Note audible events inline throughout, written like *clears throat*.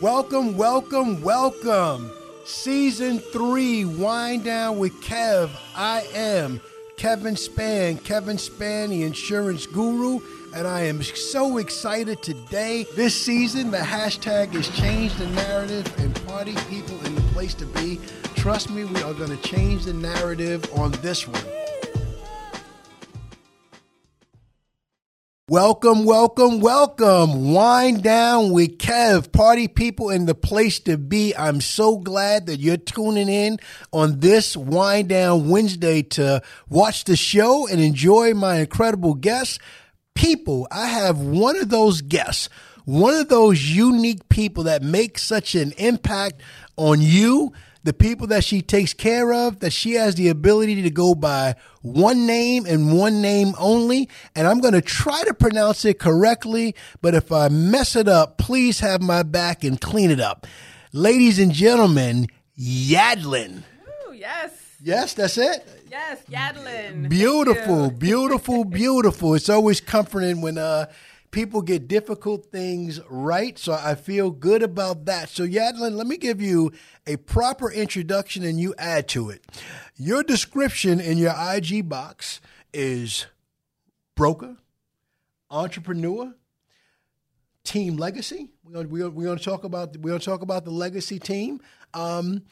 Welcome, welcome, welcome. Season three, Wine Down with Kev. I am Kevin Span, Kevin Span, the insurance guru, and I am so excited today. This season, the hashtag has changed the narrative and party people in the place to be. Trust me, we are going to change the narrative on this one. Welcome, welcome, welcome. Wine Down with Kev, party people in the place to be. I'm so glad that you're tuning in on this Wine Down Wednesday to watch the show and enjoy my incredible guests. People, I have one of those guests, one of those unique people that make such an impact on you the people that she takes care of, that she has the ability to go by one name and one name only. And I'm going to try to pronounce it correctly, but if I mess it up, please have my back and clean it up. Ladies and gentlemen, Yadlynd. Ooh, yes. Yes, that's it. Yes, Yadlynd. Beautiful, *laughs* beautiful, beautiful. It's always comforting when uh people get difficult things right. So I feel good about that. So, Yadlynd, let me give you a proper introduction and you add to it. Your description in your IG box is broker, entrepreneur, team legacy. We're going to, we're going to talk about we're going to talk about the legacy team. Um,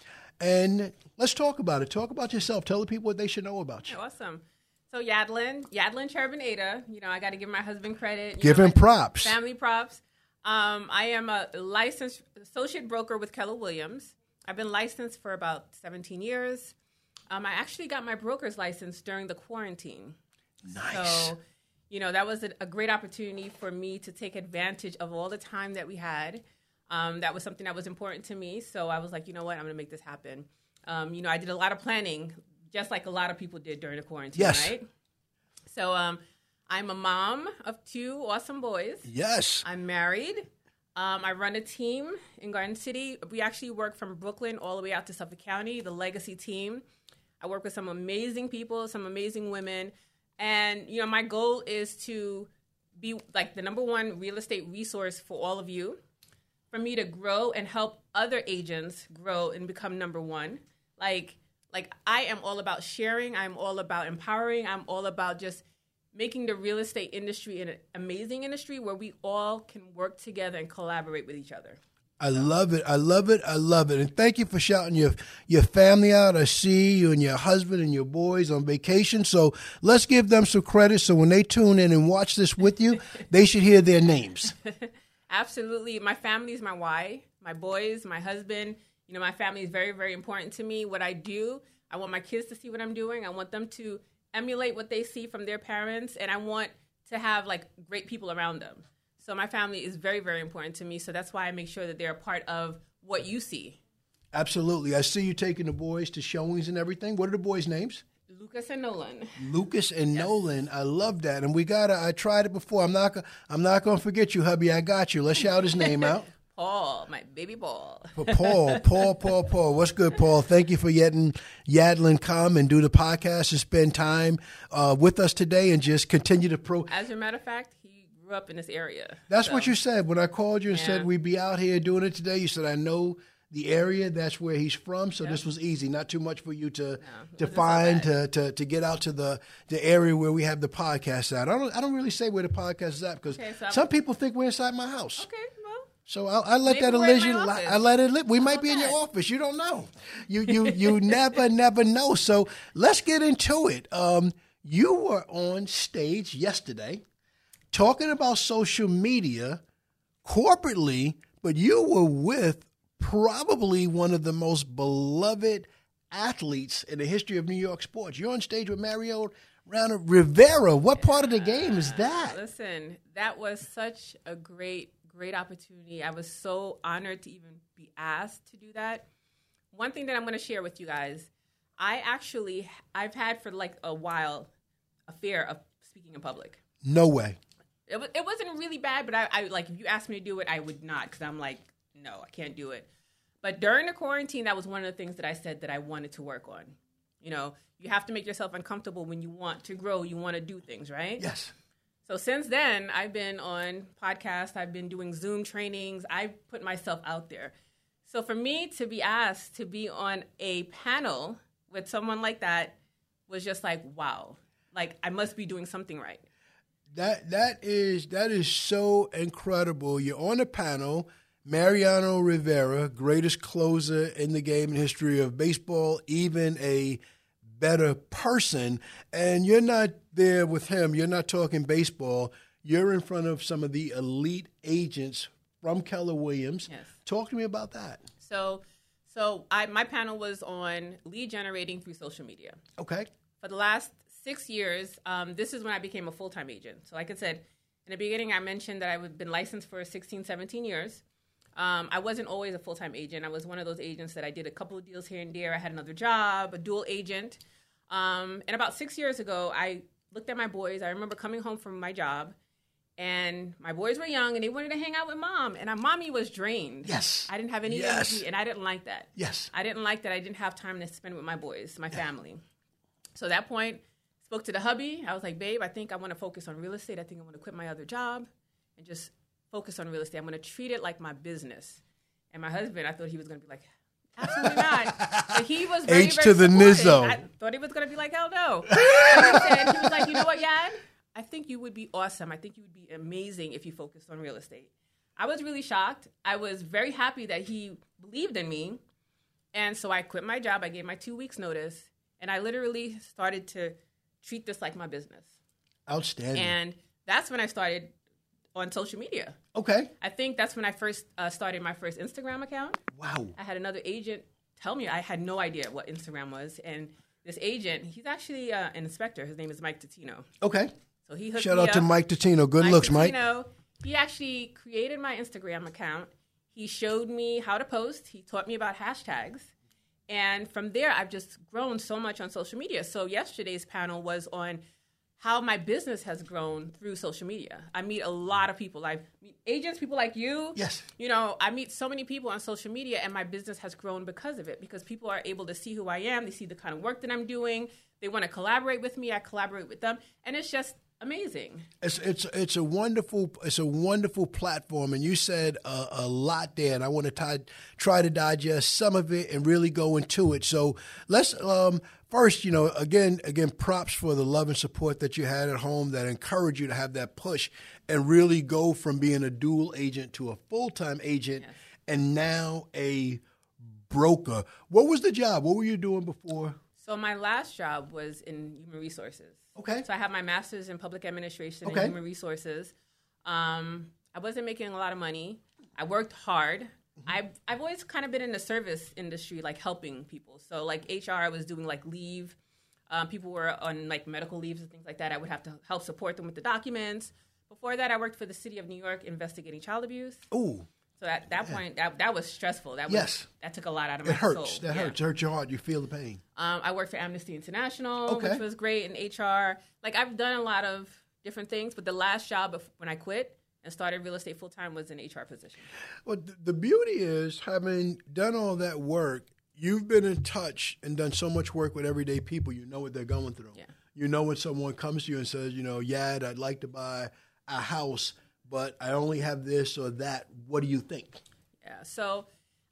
and let's talk about it. Talk about yourself. Tell the people what they should know about you. Awesome. So Yadlynd, Yadlynd Cherubin-Eide, you know, I got to give my husband credit. Give know, him props. Family props. Um, I am a licensed associate broker with Keller Williams. I've been licensed for about 17 years. Um, I actually got my broker's license during the quarantine. Nice. So, you know, that was a, a great opportunity for me to take advantage of all the time that we had. Um, that was something that was important to me. So I was like, you know what, I'm going to make this happen. Um, you know, I did a lot of planning just like a lot of people did during the quarantine, yes. right? So um, I'm a mom of two awesome boys. Yes. I'm married. Um, I run a team in Garden City. We actually work from Brooklyn all the way out to Suffolk County, the legacy team. I work with some amazing people, some amazing women. And, you know, my goal is to be like the number one real estate resource for all of you, for me to grow and help other agents grow and become number one. Like, like I am all about sharing. I'm all about empowering. I'm all about just making the real estate industry an amazing industry where we all can work together and collaborate with each other. I love it. I love it. I love it. And thank you for shouting your your family out. I see you and your husband and your boys on vacation. So let's give them some credit. So when they tune in and watch this with you, *laughs* they should hear their names. *laughs* Absolutely. My family is my why. My boys, my husband, you know, my family is very, very important to me. What I do, I want my kids to see what I'm doing. I want them to emulate what they see from their parents, and I want to have like great people around them. So my family is very, very important to me. So that's why I make sure that they're a part of what you see. Absolutely. I see you taking the boys to showings and everything. What are the boys' names? Lucas and Nolan. Lucas and yes. Nolan. I love that. And we got to I tried it before. I'm not I'm not going to forget you, hubby. I got you. Let's shout his name out. *laughs* Paul, my baby Paul. Paul, Paul, Paul, Paul. What's good, Paul? Thank you for letting Yadlynd come and do the podcast and spend time uh, with us today and just continue to pro. As a matter of fact, he grew up in this area. That's so. what you said when I called you and yeah. said we'd be out here doing it today. You said I know the area. That's where he's from. So this was easy. Not too much for you to no, to find so to, to to get out to the the area where we have the podcast at. I don't I don't really say where the podcast is at because okay, so some people think we're inside my house. Okay. So I, I let Maybe that illusion. I let it. Li- we might be in your office. You don't know. You you you *laughs* never never know. So let's get into it. Um, you were on stage yesterday talking about social media corporately, but you were with probably one of the most beloved athletes in the history of New York sports. You're on stage with Mariano Rivera. What part of the game is that? Listen, that was such a great great opportunity. I was so honored to even be asked to do that. One thing that I'm going to share with you guys, I actually I've had for like a while a fear of speaking in public. No way. It, it wasn't really bad, but I, I like if you asked me to do it, I would not because I'm like, no, I can't do it. But during the quarantine, that was one of the things that I said that I wanted to work on. You know, you have to make yourself uncomfortable when you want to grow, you want to do things, right? Yes. So since then, I've been on podcasts, I've been doing Zoom trainings, I've put myself out there. So for me to be asked to be on a panel with someone like that was just like, wow, like I must be doing something right. That that is that is so incredible. You're on a panel, Mariano Rivera, greatest closer in the game in history of baseball, even a better person, and you're not there with him. You're not talking baseball. You're in front of some of the elite agents from Keller Williams. Yes. Talk to me about that. So, so I my panel was on lead generating through social media. Okay. For the last six years, um, this is when I became a full time agent. So, like I said, in the beginning, I mentioned that I've been licensed for 16, 17 years. Um, I wasn't always a full time agent. I was one of those agents that I did a couple of deals here and there. I had another job, a dual agent. Um, and about six years ago, I looked at my boys. I remember coming home from my job, and my boys were young and they wanted to hang out with mom. And our mommy was drained. Yes. I didn't have any Yes. energy, and I didn't like that. Yes. I didn't like that I didn't have time to spend with my boys, my family. So at that point, spoke to the hubby. I was like, babe, I think I want to focus on real estate. I think I want to quit my other job and just focus on real estate. I'm going to treat it like my business. And my husband, I thought he was going to be like, absolutely not. *laughs* But he was very, H very to the nizzo. I thought he was going to be like, hell no. And he, he was like, you know what, Yan? I think you would be awesome. I think you would be amazing if you focused on real estate. I was really shocked. I was very happy that he believed in me. And so I quit my job. I gave my two weeks notice, and I literally started to treat this like my business. Outstanding. And that's when I started on social media. okay. I think that's when I first uh, started my first Instagram account. Wow. I had another agent tell me I had no idea what Instagram was, and this agent, he's actually uh, an inspector. His name is Mike Totino. Okay. So he hooked Shout out to. Mike Tatino. Good looks, Mike. Totino, he actually created my Instagram account. He showed me how to post. He taught me about hashtags. And from there, I've just grown so much on social media. So yesterday's panel was on how my business has grown through social media. I meet a lot of people. I meet agents, people like you. Yes. You know, I meet so many people on social media, and my business has grown because of it. Because people are able to see who I am, they see the kind of work that I'm doing. They want to collaborate with me. I collaborate with them, and it's just amazing. It's it's it's a wonderful it's a wonderful platform, and you said a, a lot there, and I want to try try to digest some of it and really go into it. So let's um, first, you know, again again, props for the love and support that you had at home that encouraged you to have that push and really go from being a dual agent to a full time agent, and now a broker. What was the job? What were you doing before? So my last job was in human resources. Okay. So I have my master's in public administration Okay. and human resources. Um, I wasn't making a lot of money. I worked hard. I've I've always kind of been in the service industry, like helping people. So like HR, I was doing like leave. Um, people were on like medical leaves and things like that. I would have to help support them with the documents. Before that, I worked for the city of New York investigating child abuse. Ooh, So at that point, that, that was stressful. That was, Yes. that took a lot out of it my hurts. soul. That Yeah. hurts. Hurts your heart. You feel the pain. Um, I worked for Amnesty International, Okay. which was great in HR. Like I've done a lot of different things, but the last job when I quit and started real estate full time was an HR position. Well, th- the beauty is having done all that work, you've been in touch and done so much work with everyday people. You know what they're going through. Yeah. You know when someone comes to you and says, you know, Yad, I'd like to buy a house, but I only have this or that. What do you think? Yeah. So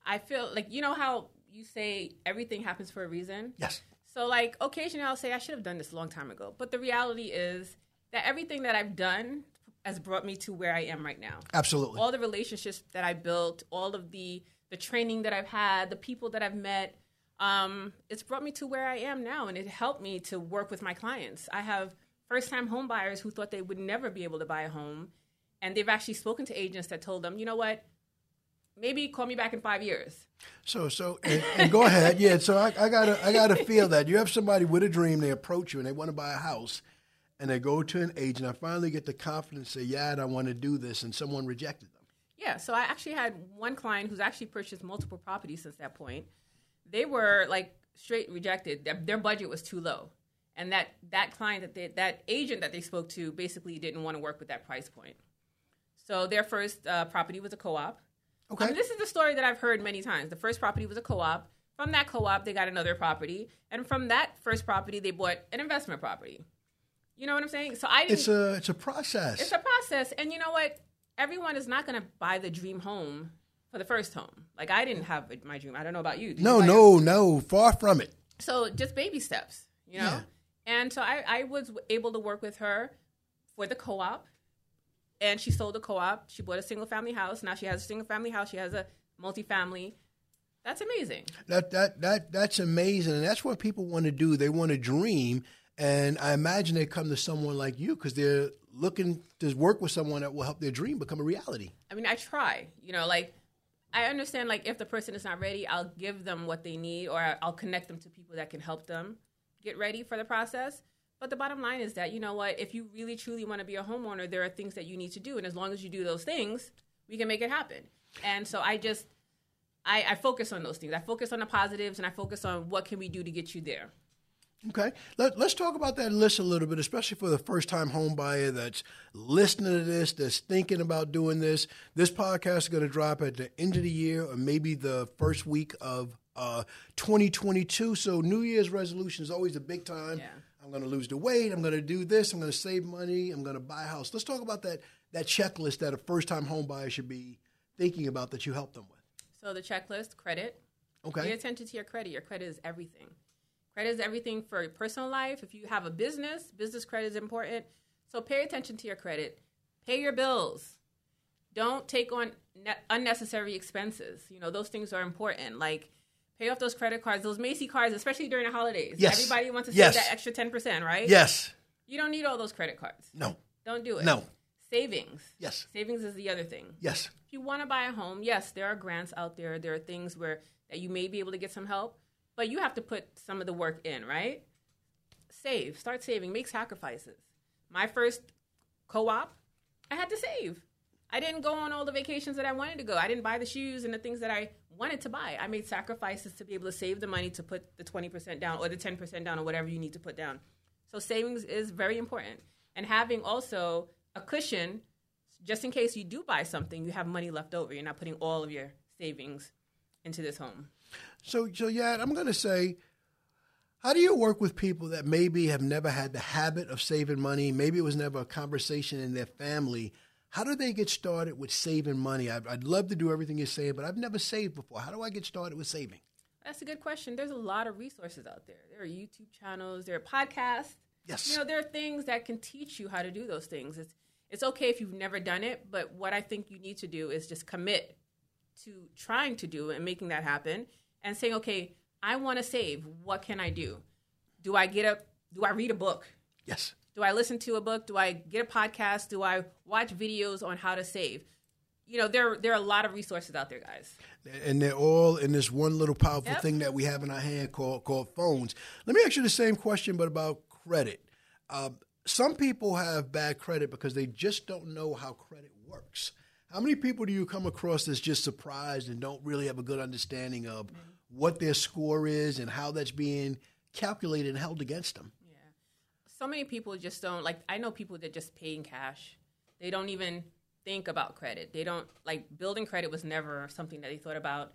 I feel like you know how you say everything happens for a reason. Yes. So like occasionally I'll say I should have done this a long time ago, but the reality is that everything that I've done has brought me to where I am right now. Absolutely. all the relationships that I built, all of the the training that I've had, the people that I've met, um, it's brought me to where I am now, and it helped me to work with my clients. I have first time home buyers who thought they would never be able to buy a home, and they've actually spoken to agents that told them, you know what, maybe call me back in five years. So, so, and, and go ahead. Yeah. So I, I gotta, I gotta feel that you have somebody with a dream. They approach you and they want to buy a house, and they go to an agent. I finally get the confidence to say, yeah, I want to do this, and someone rejected them. Yeah, so I actually had one client who's actually purchased multiple properties since that point. They were like straight rejected. Their, their budget was too low, and that that client that they, that agent that they spoke to basically didn't want to work with that price point. So their first uh, property was a co-op. Okay. Um, this is the story that I've heard many times. The first property was a co-op. From that co-op, they got another property, and from that first property, they bought an investment property. You know what I'm saying? So I didn't. It's a it's a process. It's a process, and you know what? Everyone is not going to buy the dream home for the first home. Like I didn't have my dream. I don't know about you. Did you no, buy no, no. Far from it. so just baby steps, you know. Yeah. And so I, I was able to work with her for the co-op, and she sold the co-op. She bought a single family house. Now she has a single family house. She has a multifamily. That's amazing. That that that that's amazing, and that's what people want to do. They want to dream, and I imagine they come to someone like you because they're looking to work with someone that will help their dream become a reality. I mean, I try. You know, like I understand. Like if the person is not ready, I'll give them what they need, or I'll connect them to people that can help them get ready for the process. But the bottom line is that you know what? If you really truly want to be a homeowner, there are things that you need to do, and as long as you do those things, we can make it happen. And so I just I, I focus on those things. I focus on the positives, and I focus on what can we do to get you there. Okay, Let, let's talk about that list a little bit, especially for the first time home buyer that's listening to this, that's thinking about doing this. This podcast is going to drop at the end of the year or maybe the first week of uh, 2022. So, New Year's resolution is always a big time. Yeah. I'm going to lose the weight. I'm going to do this. I'm going to save money. I'm going to buy a house. Let's talk about that that checklist that a first time home buyer should be thinking about that you help them with. So the checklist, credit. Okay. Pay attention to your credit. Your credit is everything. Credit is everything for your personal life. If you have a business, business credit is important. So pay attention to your credit. Pay your bills. Don't take on ne- unnecessary expenses. You know, those things are important. Like pay off those credit cards, those Macy cards, especially during the holidays. Yes. Everybody wants to Yes. save that extra 10%, right? Yes. You don't need all those credit cards. No. Don't do it. No. Savings. Yes. Savings is the other thing. Yes. If you want to buy a home, yes, there are grants out there. There are things where that you may be able to get some help, but you have to put some of the work in, right? Save, start saving, make sacrifices. My first co-op, I had to save. I didn't go on all the vacations that I wanted to go. I didn't buy the shoes and the things that I wanted to buy. I made sacrifices to be able to save the money to put the 20% down or the 10% down or whatever you need to put down. So savings is very important. And having also a cushion just in case you do buy something, you have money left over. You're not putting all of your savings into this home. So, so yeah, I'm going to say, how do you work with people that maybe have never had the habit of saving money? Maybe it was never a conversation in their family. How do they get started with saving money? I'd, I'd love to do everything you're saying, but I've never saved before. How do I get started with saving? That's a good question. There's a lot of resources out there. There are YouTube channels, there are podcasts. Yes. You know, there are things that can teach you how to do those things. It's it's okay if you've never done it, but what I think you need to do is just commit to trying to do and making that happen and saying, okay, I want to save. What can I do? Do I get up? Do I read a book? Yes. Do I listen to a book? Do I get a podcast? Do I watch videos on how to save? You know, there there are a lot of resources out there, guys. and they're all in this one little powerful Yep. thing that we have in our hand called called phones. Let me ask you the same question, but about credit. Um, some people have bad credit because they just don't know how credit works. How many people do you come across that's just surprised and don't really have a good understanding of what their score is and how that's being calculated and held against them? Yeah. So many people just don't like. I know people that just pay in cash. They don't even think about credit. They don't like building credit was never something that they thought about.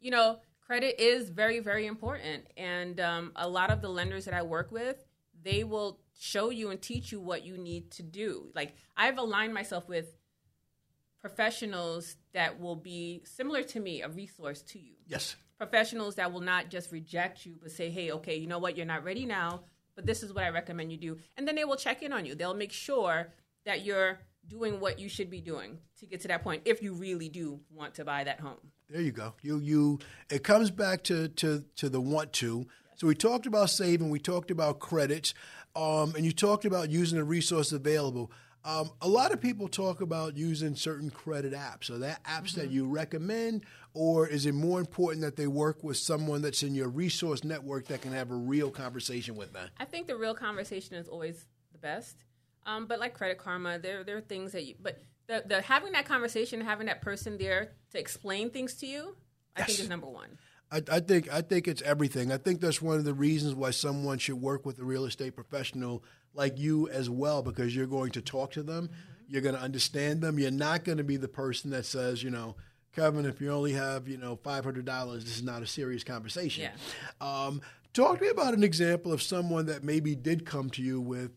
You know, credit is very very important, and um, a lot of the lenders that I work with, they will show you and teach you what you need to do. Like I've aligned myself with professionals that will be similar to me, a resource to you. Yes. Professionals that will not just reject you but say hey okay you know what you're not ready now but this is what i recommend you do and then they will check in on you they'll make sure that you're doing what you should be doing to get to that point if you really do want to buy that home There you go. You you it comes back to to to the want to. So we talked about saving, we talked about credits, um, and you talked about using the resource available. Um, a lot of people talk about using certain credit apps. Are there apps that you recommend, or is it more important that they work with someone that's in your resource network that can have a real conversation with them? i think the real conversation is always the best um, but like credit karma there, there are things that you but the, the having that conversation having that person there to explain things to you i think is number one I, I think I think it's everything. I think that's one of the reasons why someone should work with a real estate professional like you as well, because you're going to talk to them, you're going to understand them. You're not going to be the person that says, you know, Kevin, if you only have you know five hundred dollars, this is not a serious conversation. Um, talk to me about an example of someone that maybe did come to you with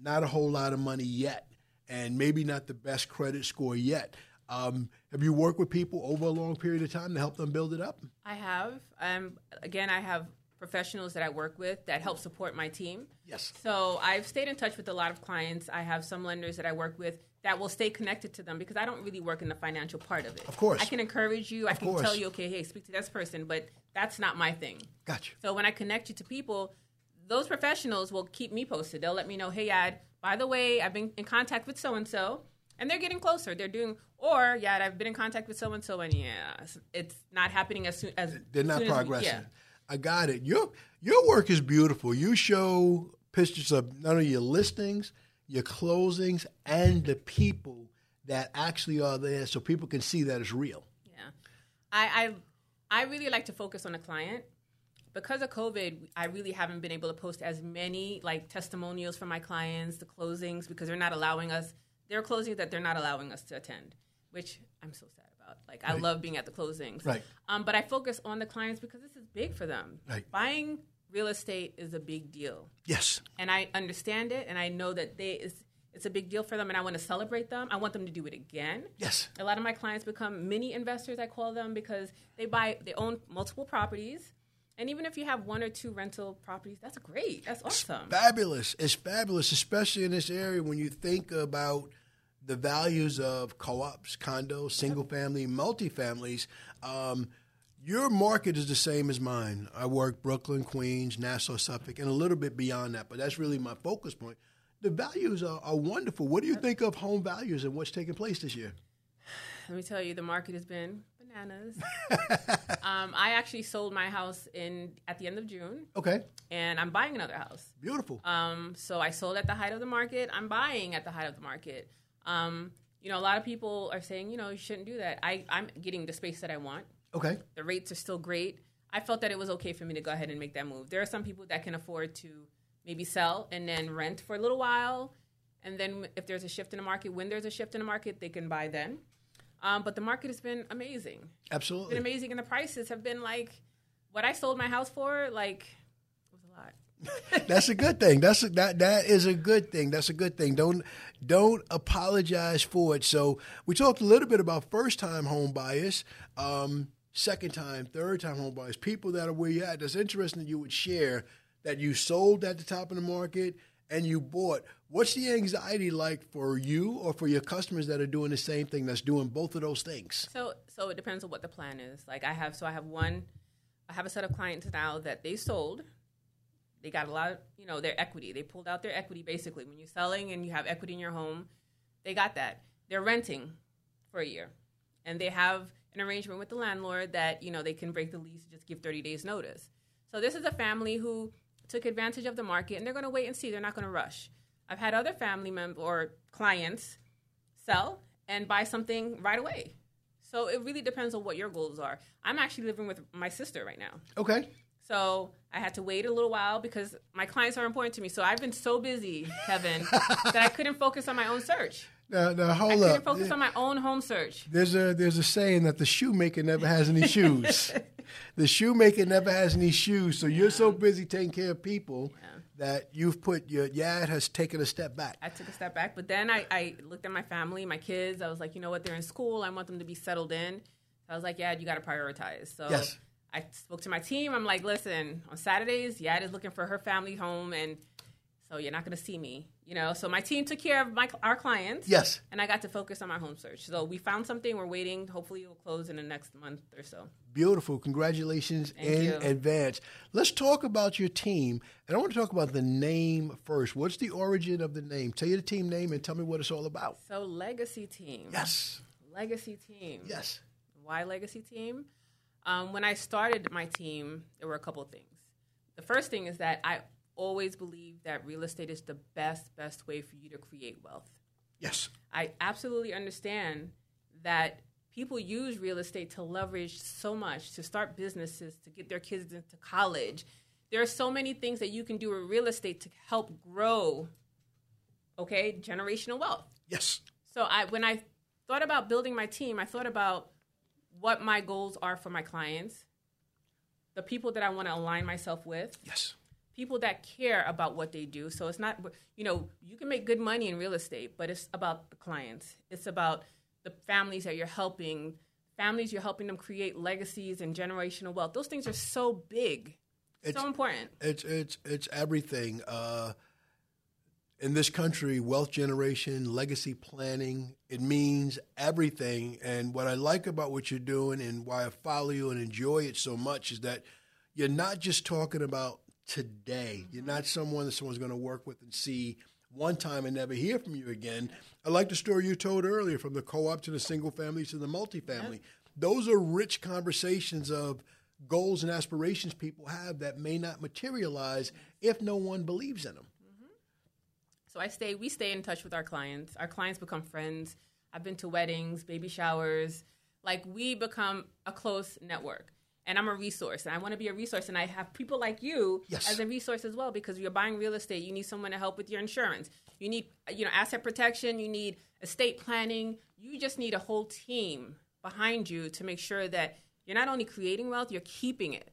not a whole lot of money yet, and maybe not the best credit score yet. Um, have you worked with people over a long period of time to help them build it up? I have. Um, again, I have professionals that I work with that help support my team. Yes. So I've stayed in touch with a lot of clients. I have some lenders that I work with that will stay connected to them because I don't really work in the financial part of it. Of course. I can encourage you. I Of can course. tell you, okay, hey, speak to this person, but that's not my thing. Gotcha. So when I connect you to people, those professionals will keep me posted. They'll let me know, hey, Yad, by the way, I've been in contact with so and so, and they're getting closer. They're doing, or Yad, I've been in contact with so and so, and yeah, it's not happening as soon as They're not soon as we- progressing. yeah. I got it. Your your work is beautiful. You show pictures of not only your listings, your closings, and the people that actually are there, so people can see that it's real. Yeah, I, I I really like to focus on the client. Because of COVID, I really haven't been able to post as many like testimonials from my clients, the closings, because they're not allowing us. They're closings that they're not allowing us to attend, which I'm so sad. Like I love being at the closings, Right. Um, but I focus on the clients because this is big for them. Right. Buying real estate is a big deal Yes. and I understand it, and I know that they is it's a big deal for them, and I want to celebrate them. I want them to do it again. Yes. A lot of my clients become mini investors. I call them because they buy they own multiple properties, and even if you have one or two rental properties, that's great. That's awesome. Fabulous. It's fabulous, especially in this area when you think about the values of co-ops, condos, single family, multifamilies. Um, your market is the same as mine. I work Brooklyn, Queens, Nassau, Suffolk, and a little bit beyond that, but that's really my focus point. The values are, are wonderful. What do you think of home values and what's taking place this year? Let me tell you, the market has been bananas. *laughs* um, I actually sold my house in at the end of June, Okay, and I'm buying another house. beautiful. Um, so I sold at the height of the market. I'm buying at the height of the market. Um, you know, a lot of people are saying, you know, you shouldn't do that. I, I'm getting the space that I want. Okay, The rates are still great. I felt that it was okay for me to go ahead and make that move. There are some people that can afford to maybe sell and then rent for a little while. And then if there's a shift in the market, when there's a shift in the market, they can buy then. Um, but the market has been amazing. It's been absolutely. amazing. And the prices have been like what I sold my house for, like, was a lot. That's a good thing. That's a, that that is a good thing. That's a good thing. Don't don't apologize for it. So we talked a little bit about first time home buyers, um, second time, third time home buyers, people that are where you're at. That's interesting that you would share that you sold at the top of the market and you bought. What's the anxiety like for you or for your customers that are doing the same thing? That's doing both of those things. So so it depends on what the plan is. Like I have so I have one I have a set of clients now that they sold. They got a lot of, you know, their equity. They pulled out their equity basically. When you're selling and you have equity in your home, they got that. They're renting for a year. And they have an arrangement with the landlord that, you know, they can break the lease and just give 30 days notice. So this is a family who took advantage of the market and they're going to wait and see. They're not going to rush. I've had other family members or clients sell and buy something right away. So it really depends on what your goals are. I'm actually living with my sister right now. Okay. So I had to wait a little while because my clients are important to me. So I've been so busy, Kevin, *laughs* that I couldn't focus on my own search. Now, now I hold couldn't up. focus on my own home search. There's a there's a saying that the shoemaker never has any shoes. *laughs* the shoemaker never has any shoes. So you're so busy taking care of people that you've put your yad has taken a step back. I took a step back, but then I, I looked at my family, my kids. I was like, you know what? They're in school. I want them to be settled in. I was like, yeah, you got to prioritize. So Yes. I spoke to my team. I'm like, listen, on Saturdays, Yad is looking for her family home, and so you're not going to see me. You know, so my team took care of my our clients. Yes. And I got to focus on my home search. So we found something. We're waiting. Hopefully, it will close in the next month or so. Beautiful. Congratulations Thank in you. advance. Let's talk about your team. And I want to talk about the name first. What's the origin of the name? Tell you the team name and tell me what it's all about. So legacy team. Yes. Legacy team. Yes. Why legacy team? Um, when I started my team, there were a couple of things. The first thing is that I always believe that real estate is the best, best way for you to create wealth. Yes. I absolutely understand that people use real estate to leverage so much, to start businesses, to get their kids into college. There are so many things that you can do with real estate to help grow, okay, generational wealth. Yes. So I when I thought about building my team, I thought about what my goals are for my clients, the people that I want to align myself with, Yes. people that care about what they do. So it's not, you know, you can make good money in real estate, but it's about the clients. It's about the families that you're helping, families you're helping them create legacies and generational wealth. Those things are so big, It's- so important. It's it's it's everything. Uh, in this country, wealth generation, legacy planning, it means everything. And what I like about what you're doing and why I follow you and enjoy it so much is that you're not just talking about today. You're mm-hmm. not someone that someone's going to work with and see one time and never hear from you again. I like the story you told earlier from the co-op to the single family to the multifamily. Those are rich conversations of goals and aspirations people have that may not materialize if no one believes in them. So I stay. We stay in touch with our clients. Our clients become friends. I've been to weddings, baby showers. Like we become a close network. And I'm a resource, and I want to be a resource. And I have people like you Yes. as a resource as well, because you're buying real estate. You need someone to help with your insurance. You need, you know, asset protection. You need estate planning. You just need a whole team behind you to make sure that you're not only creating wealth, you're keeping it.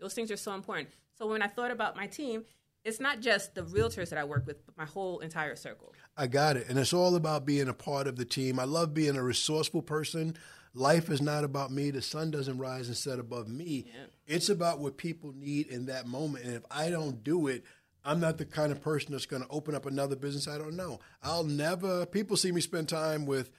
Those things are so important. So when I thought about my team, it's not just the realtors that I work with, but my whole entire circle. I got it. And it's all about being a part of the team. I love being a resourceful person. Life is not about me. The sun doesn't rise and set above me. It's about what people need in that moment. And if I don't do it, I'm not the kind of person that's going to open up another business I don't know. I'll never, people see me spend time with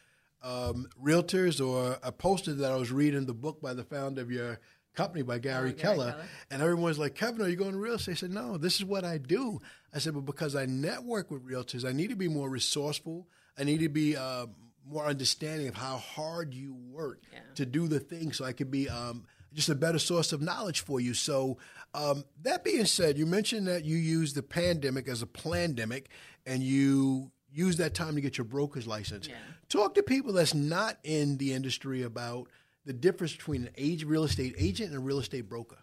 um, realtors or a posted that I was reading the book by the founder of your company by Gary, Gary Keller. Keller. And everyone's like, Kevin, are you going to real estate? I said, no, this is what I do. I said, but because I network with realtors, I need to be more resourceful. I need to be uh, more understanding of how hard you work Yeah. to do the thing so I could be um, just a better source of knowledge for you. So, um, that being said, you mentioned that you used the pandemic as a pandemic and you used that time to get your broker's license. Yeah. Talk to people that's not in the industry about the difference between an age, real estate agent and a real estate broker.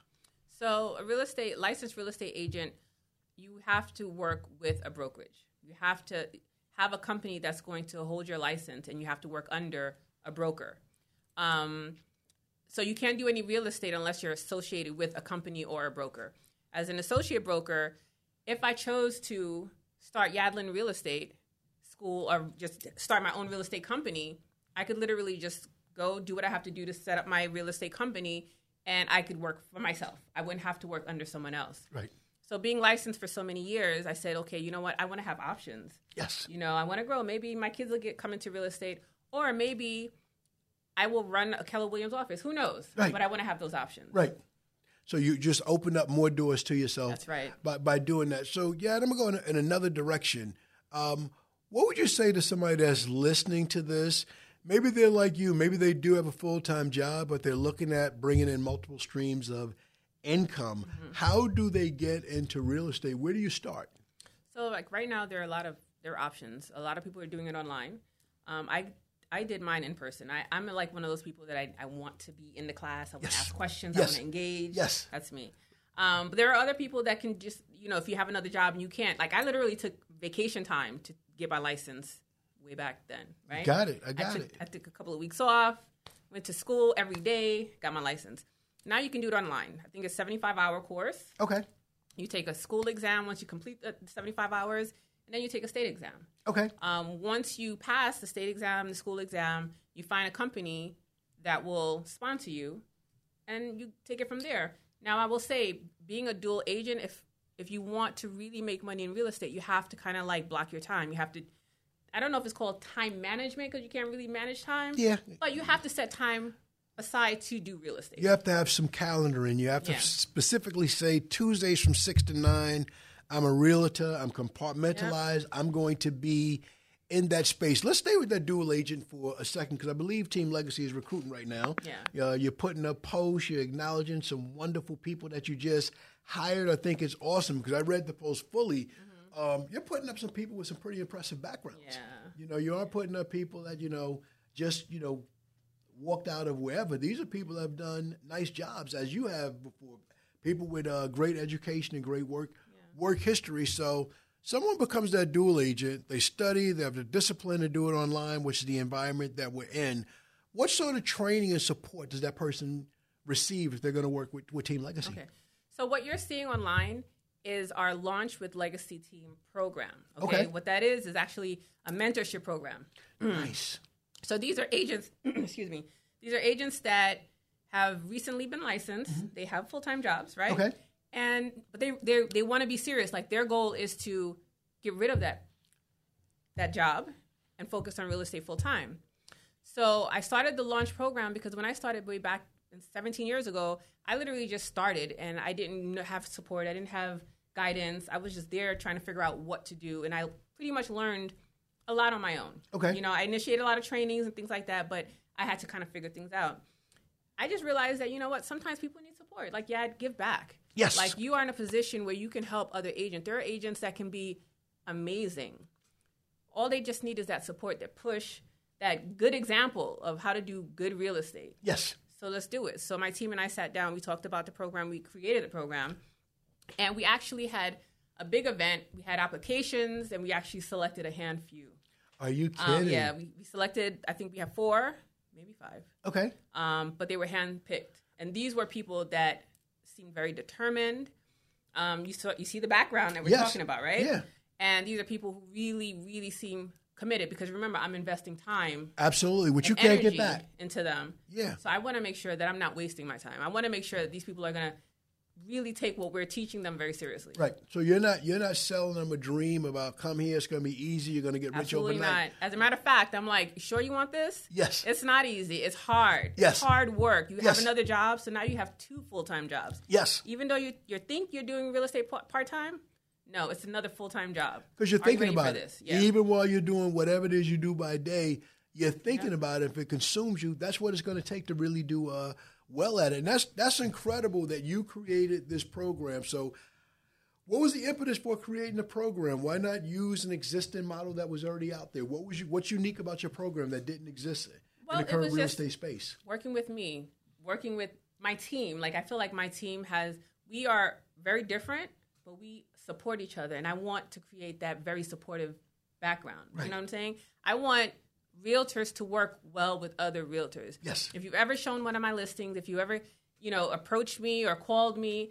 So, a real estate licensed real estate agent, you have to work with a brokerage. You have to have a company that's going to hold your license, and you have to work under a broker. Um, so, you can't do any real estate unless you're associated with a company or a broker. As an associate broker, if I chose to start Yadlynd Real Estate School or just start my own real estate company, I could literally just go do what I have to do to set up my real estate company and I could work for myself. I wouldn't have to work under someone else. Right. So being licensed for so many years, I said, okay, you know what? I want to have options. Yes. You know, I want to grow. Maybe my kids will get come into real estate, or maybe I will run a Keller Williams office. Who knows? Right. But I want to have those options. Right. So you just open up more doors to yourself. That's right. By by doing that. So yeah, I'm gonna go in, in another direction. Um, what would you say to somebody that's listening to this? Maybe they're like you. Maybe they do have a full time job, but they're looking at bringing in multiple streams of income. Mm-hmm. How do they get into real estate? Where do you start? So like right now, there are a lot of there are options. A lot of people are doing it online. Um, I I did mine in person. I, I'm like one of those people that I, I want to be in the class. I want Yes. to ask questions. I want to engage. Yes. that's me. Um, but there are other people that can just you know if you have another job and you can't. Like I literally took vacation time to get my license way back then. Right. Got it. I got took, it. I took a couple of weeks off. Went to school every day. Got my license. Now you can do it online. I think it's a 75 hour course. Okay. You take a school exam once you complete the 75 hours, and then you take a state exam. Okay. Um, once you pass the state exam, the school exam, you find a company that will sponsor you, and you take it from there. Now, I will say, being a dual agent, if if you want to really make money in real estate, you have to kind of like block your time. You have to. I don't know if it's called time management because you can't really manage time. Yeah. But you have to set time aside to do real estate. You have to have some calendaring. You have to Yeah. specifically say Tuesdays from six to nine. I'm a realtor. I'm compartmentalized. I'm going to be in that space. Let's stay with that dual agent for a second because I believe Team Legacy is recruiting right now. Yeah. Uh, you're putting up posts. You're acknowledging some wonderful people that you just hired. I think it's awesome because I read the post fully. Um, you're putting up some people with some pretty impressive backgrounds. Yeah. You know, you are putting up people that you know just you know walked out of wherever. These are people that have done nice jobs as you have before. People with uh, great education and great work work history. So someone becomes that dual agent. They study. They have the discipline to do it online, which is the environment that we're in. What sort of training and support does that person receive if they're going to work with, with Team Legacy? Okay. So what you're seeing online is our Launch with Legacy Team program. Okay. Okay. What that is is actually a mentorship program. Nice. So these are agents, *clears throat* excuse me, these are agents that have recently been licensed. They have full time jobs, right? Mm-hmm. Okay. And but they they they want to be serious. Like their goal is to get rid of that that job and focus on real estate full time. So I started the launch program because when I started way back 17 years ago, I literally just started and I didn't have support. I didn't have guidance. I was just there trying to figure out what to do, and I pretty much learned a lot on my own. Okay. You know, I initiated a lot of trainings and things like that, but I had to kind of figure things out. I just realized that you know what, sometimes people need support. Like, yeah, give back. Yes. Like you are in a position where you can help other agents. There are agents that can be amazing. All they just need is that support, that push, that good example of how to do good real estate. Yes. So let's do it. So my team and I sat down. We talked about the program. We created the program, and we actually had a big event. We had applications, and we actually selected a hand few. Are you Um, kidding? yeah, we, we selected. I think we have four, maybe five, Okay. um, but they were handpicked, and these were people that seemed very determined. Um, you saw, you see the background that we're Yes. talking about, right? Yeah. And these are people who really, really seem committed because remember, I'm investing time Absolutely. Which you can't get back. into them. Yeah. So I want to make sure that I'm not wasting my time. I want to make sure that these people are going to really take what we're teaching them very seriously. Right. So you're not you're not selling them a dream about come here, it's gonna be easy, you're gonna get rich Absolutely overnight. not. As a matter of fact, I'm like, sure you want this? Yes. It's not easy. It's hard. Yes. It's hard work. You Yes. have another job, so now you have two full time jobs. Yes. Even though you you think you're doing real estate part time, no, it's another full time job. Because you're Are you thinking ready about it. this? Yeah. Even while you're doing whatever it is you do by day, you're thinking about it. If it consumes you, that's what it's going to take to really do uh, well at it. And that's that's incredible that you created this program. So, what was the impetus for creating the program? Why not use an existing model that was already out there? What was you, what's unique about your program that didn't exist Well, in the current real estate space? working with me, working with my team. Like I feel like my team has we are very different, but we support each other and I want to create that very supportive background. Right. You know what I'm saying? I want realtors to work well with other realtors. Yes. If you've ever shown one of my listings, if you ever, you know, approached me or called me,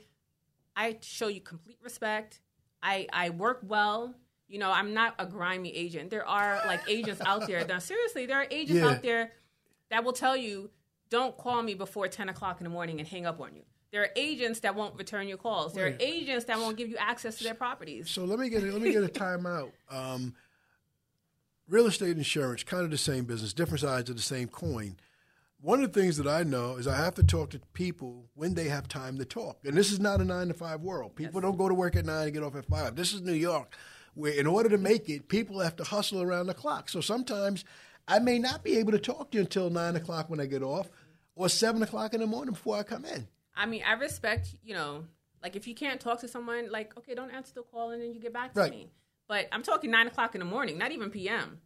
I show you complete respect. I I work well. You know, I'm not a grimy agent. There are like agents out there. Now, seriously, there are agents Yeah. out there that will tell you, don't call me before 10 o'clock in the morning and hang up on you. There are agents that won't return your calls. There are agents that won't give you access to their properties. So let me get a, let me get a timeout. Um, real estate insurance, kind of the same business, different sides of the same coin. One of the things that I know is I have to talk to people when they have time to talk. And this is not a nine to five world. People don't go to work at nine and get off at five. This is New York, where in order to make it, people have to hustle around the clock. So sometimes I may not be able to talk to you until nine o'clock when I get off, or seven o'clock in the morning before I come in. I mean, I respect, you know, like if you can't talk to someone, like, okay, don't answer the call and then you get back to Right. me. But I'm talking nine o'clock in the morning, not even PM.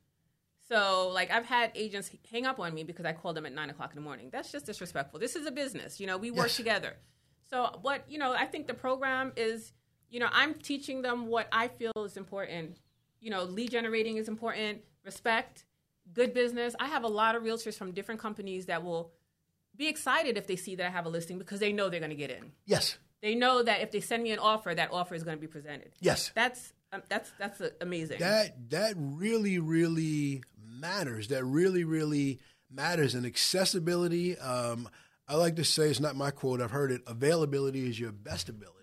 So, like, I've had agents hang up on me because I called them at nine o'clock in the morning. That's just disrespectful. This is a business, you know, we work Yes. together. So, what, you know, I think the program is, you know, I'm teaching them what I feel is important. You know, lead generating is important, respect, good business. I have a lot of realtors from different companies that will be excited if they see that I have a listing because they know they're going to get in. Yes, They know that if they send me an offer, that offer is going to be presented. yes. That's that's that's uh, amazing. That that really really matters. That really really matters. And accessibility. Um, I like to say it's not my quote. I've heard it. Availability is your best ability.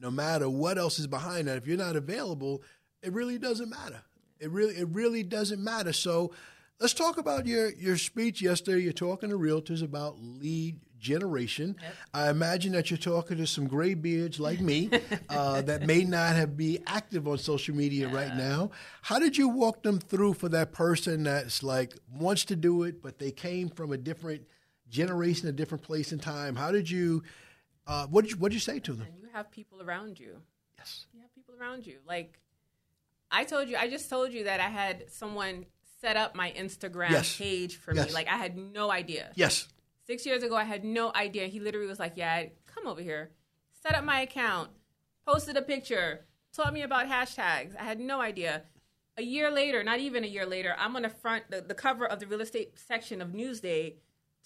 No matter what else is behind that, if you're not available, it really doesn't matter. It really it really doesn't matter. So. Let's talk about your, your speech yesterday. You're talking to realtors about lead generation. I imagine that you're talking to some gray beards like me *laughs* uh, that may not have be active on social media right now. How did you walk them through for that person that's like wants to do it, but they came from a different generation, a different place in time? How did you? Uh, what did you, what did you say to them? and you have people around you. Yes. You have people around you. Like I told you, I just told you that I had someone set up my Instagram Yes. page for Yes. me. Like I had no idea. Yes. Six years ago, I had no idea. He literally was like, "Yeah, come over here, set up my account, posted a picture, taught me about hashtags." I had no idea. A year later, not even a year later, I'm on the front, the, the cover of the real estate section of Newsday,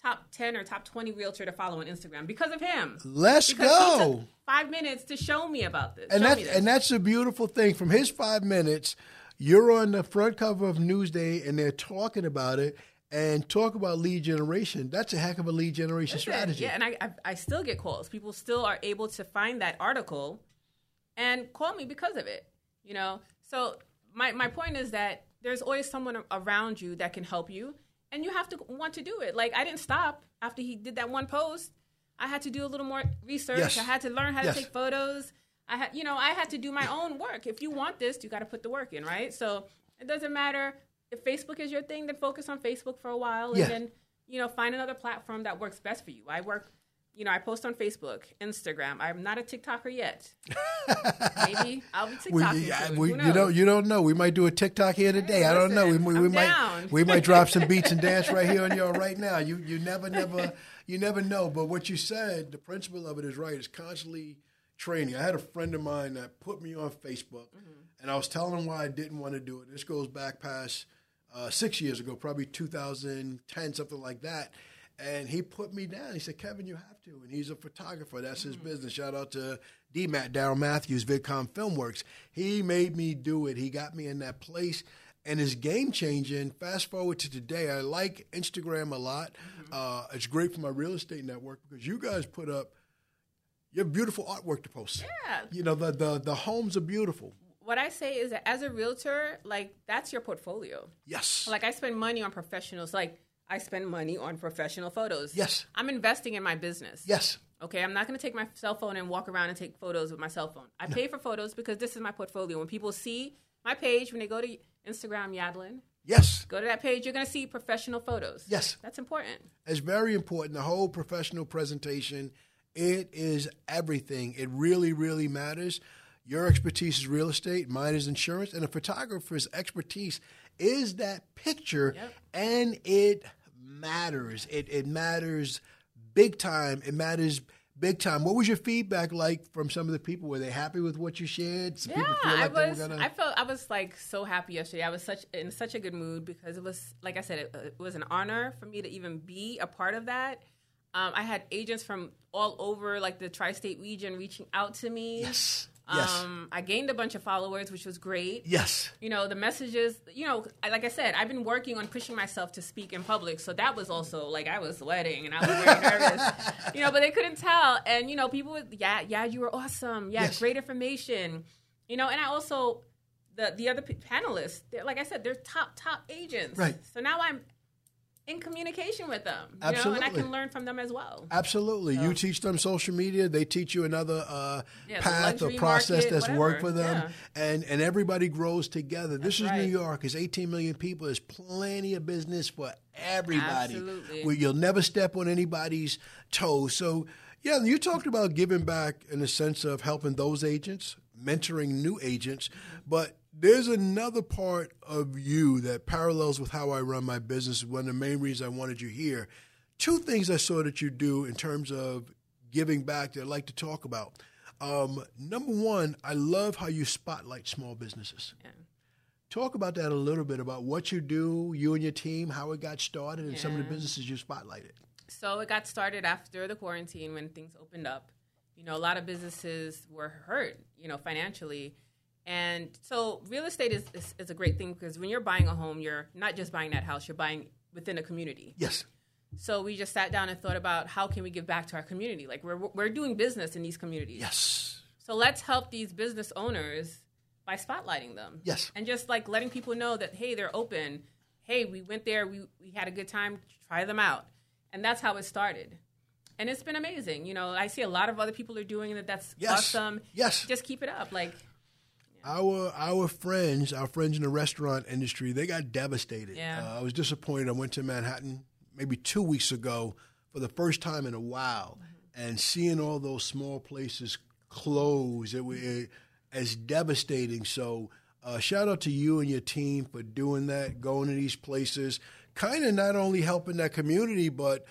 top 10 or top 20 realtor to follow on Instagram because of him. Let's because go. five minutes to show me about this. and that's this. and that's a beautiful thing. From his five minutes, you're on the front cover of Newsday, and they're talking about it and talk about lead generation. That's a heck of a lead generation Listen, strategy. Yeah, and I, I I still get calls. People still are able to find that article and call me because of it. You know, so my my point is that there's always someone around you that can help you, and you have to want to do it. Like I didn't stop after he did that one post. I had to do a little more research. Yes. I had to learn how Yes. to take photos. I had, you know, I had to do my own work. If you want this, you got to put the work in, right? So it doesn't matter if Facebook is your thing. Then focus on Facebook for a while, Yeah. and then you know find another platform that works best for you. I work, you know, I post on Facebook, Instagram. I'm not a TikToker yet. *laughs* Maybe I'll be TikToking. We, yeah, soon. we, you don't you don't know. We might do a TikTok here today. I don't know. We, we, we might we might drop some beats and dance right here on y'all *laughs* right now. You you never never you never know. But what you said, the principle of it is right. It's constantly training. I had a friend of mine that put me on Facebook, mm-hmm. and I was telling him why I didn't want to do it. This goes back past uh, six years ago, probably 2010, something like that. And he put me down. He said, Kevin, you have to. And he's a photographer. That's his business. Shout out to DMAT, Daryl Matthews, VidCom Filmworks. He made me do it. He got me in that place. And it's game changing. Fast forward to today. I like Instagram a lot. Uh, it's great for my real estate network because you guys put up your beautiful artwork to post. Yeah. You know, the, the, the homes are beautiful. What I say is that as a realtor, like that's your portfolio. Yes. Like I spend money on professionals. Like I spend money on professional photos. Yes. I'm investing in my business. yes. Okay, I'm not going to take my cell phone and walk around and take photos with my cell phone. I pay for photos because this is my portfolio. When people see my page, when they go to Instagram Yadlynd, Yes. go to that page, you're going to see professional photos. Yes. That's important. It's very important. The whole professional presentation, it is everything. It really, really matters. Your expertise is real estate, mine is insurance, and a photographer's expertise is that picture, Yep. and it matters. It, it matters big time. It matters big time. What was your feedback like from some of the people? Were they happy with what you shared? Some Yeah, feel like I was. gonna. I felt I was like so happy yesterday. I was such in such a good mood because it was like I said, it, it was an honor for me to even be a part of that. Um, I had agents from all over, like the tri-state region, reaching out to me. yes. Yes. Um, I gained a bunch of followers, which was great. yes. You know, the messages, you know, like I said, I've been working on pushing myself to speak in public. So that was also like I was sweating and I was very nervous, *laughs* you know, but they couldn't tell. And, you know, people would, yeah, yeah, you were awesome. Yeah, Yes. great information. You know, and I also, the, the other p- panelists, they're, like I said, they're top, top agents. Right. So now I'm in communication with them, you know, and I can learn from them as well. Absolutely. You teach them social media. They teach you another uh, Yeah, path or process market, that's whatever. worked for them. Yeah. And and everybody grows together. this is New. York. It's 18 million people. There's plenty of business for everybody. Absolutely. Where you'll never step on anybody's toes. So, yeah, you talked about giving back in the sense of helping those agents, mentoring new agents. But there's another part of you that parallels with how I run my business. One of the main reasons I wanted you here. Two things I saw that you do in terms of giving back that I'd like to talk about. Um, number one, I love how you spotlight small businesses. Yeah. Talk about that a little bit about what you do, you and your team, how it got started, and some of the businesses you spotlighted. So it got started after the quarantine when things opened up. You know, a lot of businesses were hurt, you know, financially. And so real estate is, is, is a great thing because when you're buying a home, you're not just buying that house, you're buying within a community. Yes. So we just sat down and thought about how can we give back to our community? Like we're, we're doing business in these communities. Yes. So let's help these business owners by spotlighting them. Yes. And just like letting people know that, hey, they're open. Hey, we went there, we, we had a good time, try them out. And that's how it started. And it's been amazing. You know, I see a lot of other people are doing it. That's Yes. awesome. Yes. Just keep it up. Like, Our our friends, our friends in the restaurant industry, they got devastated. Yeah. Uh, I was disappointed. I went to Manhattan maybe two weeks ago for the first time in a while, and seeing all those small places close, it was it's devastating. So, uh, shout out to you and your team for doing that, going to these places, kind of not only helping that community, but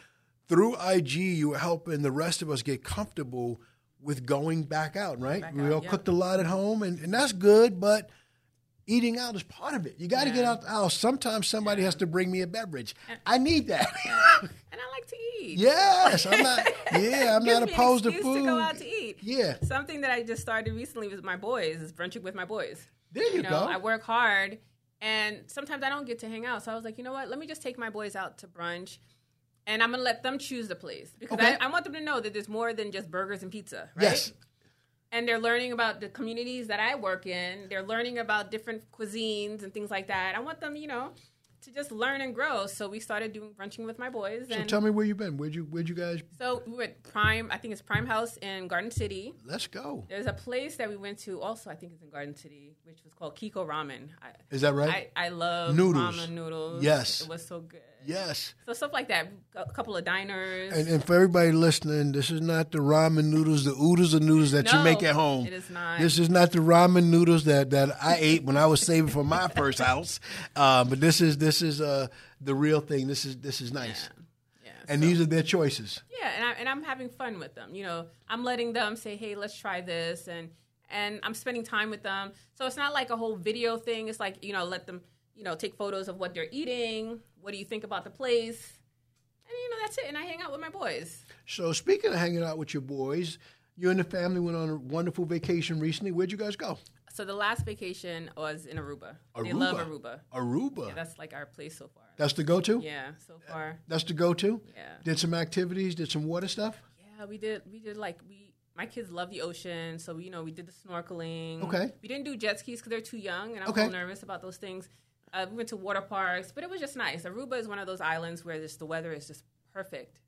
through IG, you were helping the rest of us get comfortable with going back out, right? Back we out, all yeah. cooked a lot at home, and, and that's good, but eating out is part of it. You got to get out the house. Sometimes somebody has to bring me a beverage. I need that. *laughs* and I like to eat. yes, I'm not. Yeah, I'm *laughs* not opposed to food. to go out to eat. Yeah. Something that I just started recently with my boys is brunching with my boys. There you know, go. I work hard, and sometimes I don't get to hang out. So I was like, you know what? Let me just take my boys out to brunch, and I'm gonna let them choose the place because Okay. I, I want them to know that there's more than just burgers and pizza. Right? Yes. and they're learning about the communities that I work in. They're learning about different cuisines and things like that. I want them, you know, to just learn and grow. So we started doing brunching with my boys. So tell me where you've been. Where'd you Where'd you guys? so we went Prime. I think it's Prime House in Garden City. Let's go. There's a place that we went to also. I think it's in Garden City, which was called Kiko Ramen. I, Is that right? I, I love Noodles. ramen noodles. Yes. it was so good. Yes. So stuff like that. A couple of diners. And, and for everybody listening, this is not the ramen noodles, the oodles of noodles that you make at home. it is not. This is not the ramen noodles that, that I ate when I was saving for my first house. Uh, but this is this is uh, the real thing. This is this is nice. yeah, And so- these are their choices. Yeah, and, I, and I'm having fun with them. You know, I'm letting them say, "Hey, let's try this," and and I'm spending time with them. So it's not like a whole video thing. It's like you know, let them you know take photos of what they're eating. What do you think about the place? And you know, that's it. And I hang out with my boys. So speaking of hanging out with your boys, you and the family went on a wonderful vacation recently. Where'd you guys go? So the last vacation was in Aruba. Aruba. They love Aruba. Aruba. Yeah, that's like our place so far. That's the go-to. Yeah, so far. That's the go-to. Yeah. Did some activities. Did some water stuff. Yeah, we did. We did like we. My kids love the ocean, so you know we did the snorkeling. Okay. We didn't do jet skis because they're too young, and I'm Okay. a little nervous about those things. Uh, we went to water parks, but it was just nice. Aruba is one of those islands where just the weather is just perfect.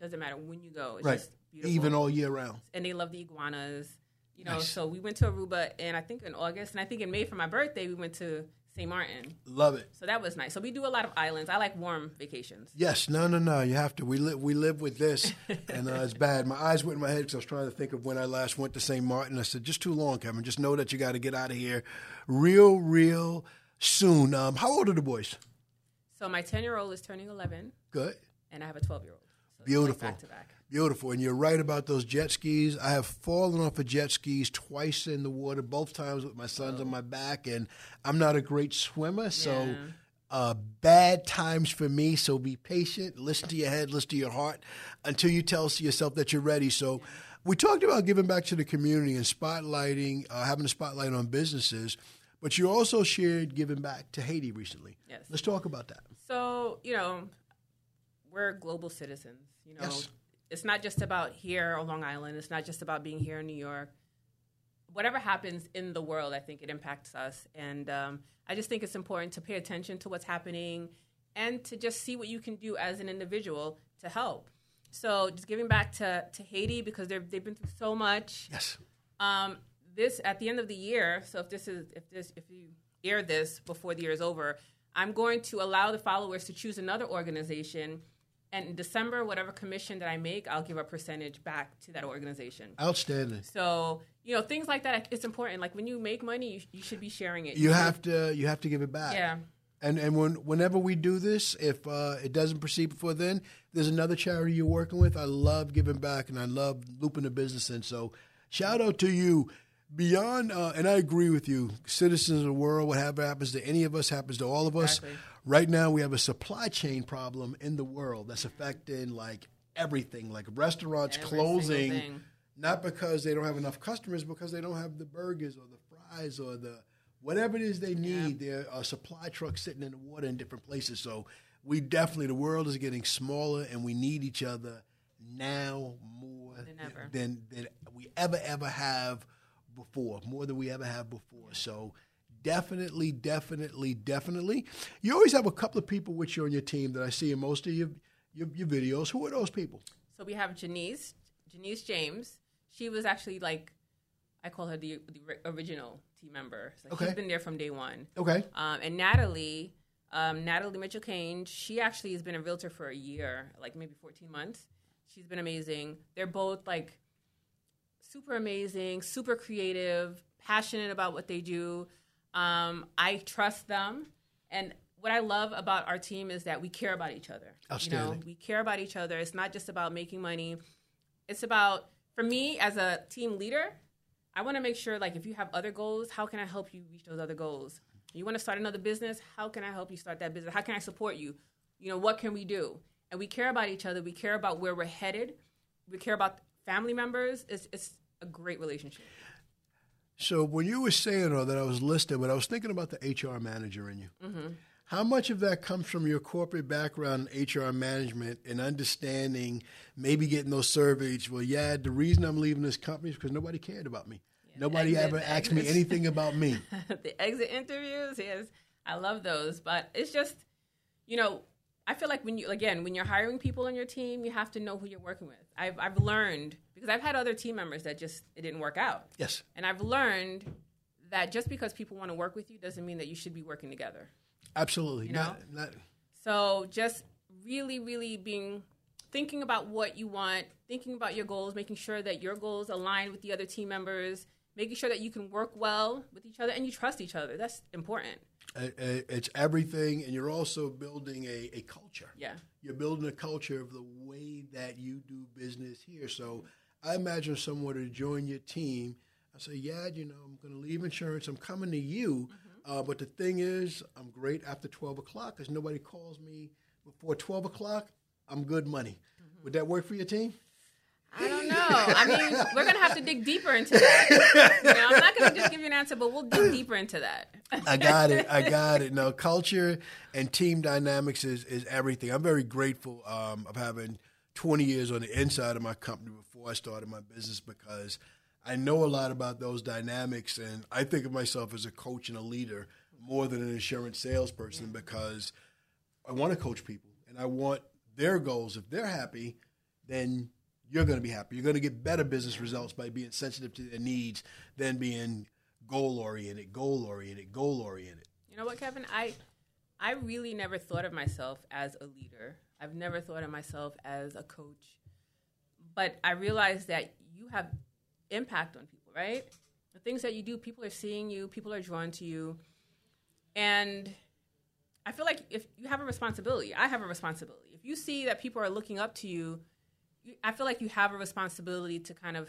Doesn't matter when you go. It's Right. just beautiful. Even all year round. and they love the iguanas. You know, Nice. so we went to Aruba, and I think in August, and I think in May for my birthday, we went to St. Martin. Love it. So that was nice. So we do a lot of islands. I like warm vacations. Yes, no, no, no. You have to. We live. We live with this, *laughs* and uh, it's bad. My eyes went in my head because I was trying to think of when I last went to St. Martin. I said, just too long, Kevin. Just know that you got to get out of here, real, real soon. Um, how old are the boys? So my 10 year old is turning 11, Good, and I have a 12 year old. So Beautiful. Back to back. beautiful. And you're right about those jet skis. I have fallen off of jet skis twice in the water, both times with my sons on my back, and I'm not a great swimmer, so. Yeah. uh, bad times for me. So be patient. Listen to your head. Listen to your heart until you tell yourself that you're ready. So we talked about giving back to the community and spotlighting, uh, having a spotlight on businesses. But you also shared giving back to Haiti recently. Yes. Let's talk about that. So, you know, we're global citizens. You know, Yes. it's not just about here on Long Island, it's not just about being here in New York. Whatever happens in the world, I think it impacts us. And um, I just think it's important to pay attention to what's happening and to just see what you can do as an individual to help. So, just giving back to, to Haiti because they've, they've been through so much. Yes. Um, this at the end of the year. So if this is if this if you air this before the year is over, I'm going to allow the followers to choose another organization, and in December, whatever commission that I make, I'll give a percentage back to that organization. Outstanding. So you know things like that. It's important. Like when you make money, you, you should be sharing it. You have to. You have to give it back. yeah. And and when whenever we do this, if uh, it doesn't proceed before then, there's another charity you're working with. I love giving back, and I love looping the business in. So, shout out to you. Beyond, uh, and I agree with you. Citizens of the world, whatever happens to any of us happens to all of us. Exactly. Right now, we have a supply chain problem in the world that's affecting like everything, like restaurants Every closing, not because they don't have enough customers, because they don't have the burgers or the fries or the whatever it is they need. There are supply trucks sitting in the water in different places. So we definitely the world is getting smaller, and we need each other now more Than ever. than than we ever ever have before, more than we ever have before. So. Definitely, definitely, definitely. You always have a couple of people with you on your team that I see in most of your your, your videos. Who are those people? So we have Janice, Janice James. She was actually like, I call her the, the original team member. So Okay. She's been there from day one. Okay. Um, and Natalie, um, Natalie Mitchell Kane, she actually has been a realtor for a year, like maybe 14 months. She's been amazing. They're both like super amazing, super creative, passionate about what they do. Um, I trust them. And what I love about our team is that we care about each other. You know, we care about each other. It's not just about making money. It's about, for me as a team leader, I want to make sure, like, if you have other goals, how can I help you reach those other goals? You want to start another business? How can I help you start that business? How can I support you? You know, what can we do? And we care about each other. We care about where we're headed. We care about family members. It's, it's a great relationship. So when you were saying all that, I was listening, but I was thinking about the HR manager in you. Mm-hmm. How much of that comes from your corporate background in HR management and understanding, maybe getting those surveys? Well, yeah, the reason I'm leaving this company is because nobody cared about me. Yeah, nobody exit, ever asked me anything about me. *laughs* the exit interviews, yes, I love those. But it's just, you know, I feel like when you again when you're hiring people on your team, you have to know who you're working with. I've I've learned because I've had other team members that just it didn't work out. Yes. And I've learned that just because people want to work with you doesn't mean that you should be working together. Absolutely. You know? Not, not... So just really, really being thinking about what you want, thinking about your goals, making sure that your goals align with the other team members, making sure that you can work well with each other and you trust each other. That's important. It's everything, and you're also building a, a culture. Yeah. You're building a culture of the way that you do business here. So I imagine someone to join your team. I say, yeah, you know, I'm going to leave insurance. I'm coming to you. Mm-hmm. Uh, but the thing is, I'm great after 12 o'clock because nobody calls me before 12 o'clock. I'm good money. Mm-hmm. Would that work for your team? I don't know. I mean, we're gonna have to dig deeper into that. You know, I'm not gonna just give you an answer, but we'll dig deeper into that. I got it. I got it. No, culture and team dynamics is is everything. I'm very grateful um, of having 20 years on the inside of my company before I started my business because I know a lot about those dynamics, and I think of myself as a coach and a leader more than an insurance salesperson because I want to coach people and I want their goals. If they're happy, then you're going to be happy. You're going to get better business results by being sensitive to their needs than being goal oriented, goal oriented, goal oriented. You know what, Kevin? I I really never thought of myself as a leader. I've never thought of myself as a coach. But I realized that you have impact on people, right? The things that you do, people are seeing you, people are drawn to you. And I feel like if you have a responsibility, I have a responsibility. If you see that people are looking up to you I feel like you have a responsibility to kind of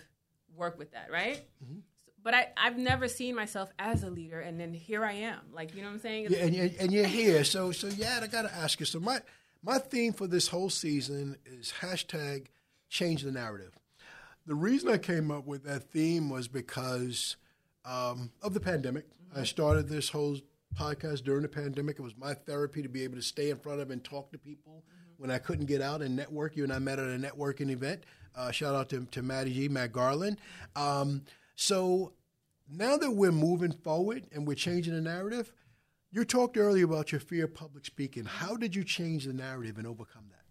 work with that, right? Mm-hmm. But I, I've never seen myself as a leader, and then here I am. Like, you know what I'm saying? Yeah, and, you're, and you're here. So, so yeah, I got to ask you. So, my, my theme for this whole season is hashtag change the narrative. The reason I came up with that theme was because um, of the pandemic. Mm-hmm. I started this whole podcast during the pandemic. It was my therapy to be able to stay in front of and talk to people. Mm-hmm when I couldn't get out and network. You and I met at a networking event. Uh, shout out to, to Matty G, Matt Garland. Um, so now that we're moving forward and we're changing the narrative, you talked earlier about your fear of public speaking. How did you change the narrative and overcome that?